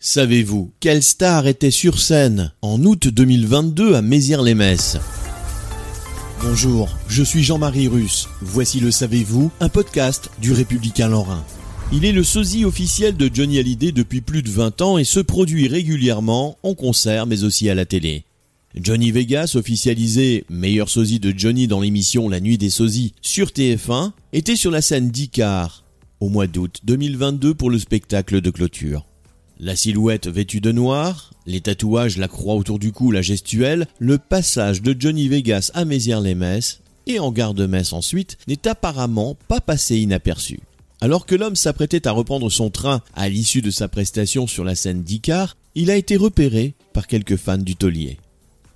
Savez-vous quelle star était sur scène en août 2022 à Mézières-les-Messes? Bonjour, je suis Jean-Marie Russe. Voici le Savez-vous, un podcast du Républicain Lorrain. Il est le sosie officiel de Johnny Hallyday depuis plus de 20 ans et se produit régulièrement en concert mais aussi à la télé. Johnny Vegas, officialisé meilleur sosie de Johnny dans l'émission La Nuit des Sosies sur TF1, était sur la scène d'Icar au mois d'août 2022 pour le spectacle de clôture. La silhouette vêtue de noir, les tatouages, la croix autour du cou, la gestuelle, le passage de Johnny Vegas à Mézières-les-Messes et en gare de Metz ensuite n'est apparemment pas passé inaperçu. Alors que l'homme s'apprêtait à reprendre son train à l'issue de sa prestation sur la scène d'Icar, il a été repéré par quelques fans du taulier.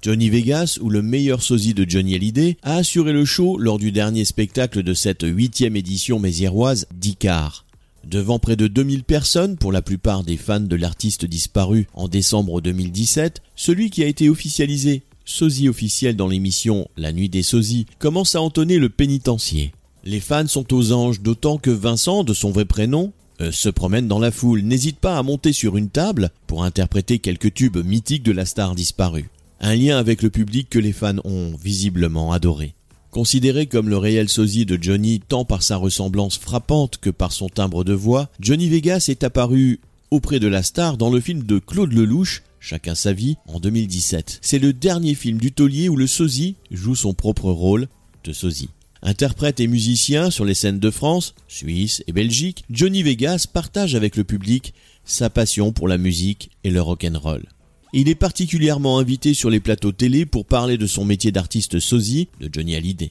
Johnny Vegas, ou le meilleur sosie de Johnny Hallyday, a assuré le show lors du dernier spectacle de cette huitième édition méziéroise d'Icar. Devant près de 2000 personnes, pour la plupart des fans de l'artiste disparu en décembre 2017, celui qui a été officialisé sosie officiel dans l'émission La Nuit des Sosies commence à entonner le pénitencier. Les fans sont aux anges, d'autant que Vincent, de son vrai prénom, euh, se promène dans la foule, n'hésite pas à monter sur une table pour interpréter quelques tubes mythiques de la star disparue. Un lien avec le public que les fans ont visiblement adoré. Considéré comme le réel sosie de Johnny tant par sa ressemblance frappante que par son timbre de voix, Johnny Vegas est apparu auprès de la star dans le film de Claude Lelouch, Chacun sa vie, en 2017. C'est le dernier film du taulier où le sosie joue son propre rôle de sosie. Interprète et musicien sur les scènes de France, Suisse et Belgique, Johnny Vegas partage avec le public sa passion pour la musique et le rock'n'roll. Il est particulièrement invité sur les plateaux télé pour parler de son métier d'artiste sosie de Johnny Hallyday.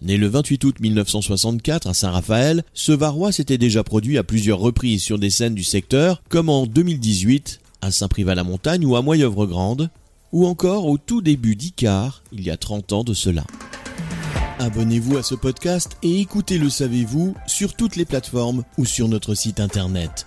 Né le 28 août 1964 à Saint-Raphaël, ce Varois s'était déjà produit à plusieurs reprises sur des scènes du secteur, comme en 2018 à Saint-Privat-la-Montagne ou à Moyeuvre-Grande, ou encore au tout début d'Icar, il y a 30 ans de cela. Abonnez-vous à ce podcast et écoutez Le Savez-vous sur toutes les plateformes ou sur notre site internet.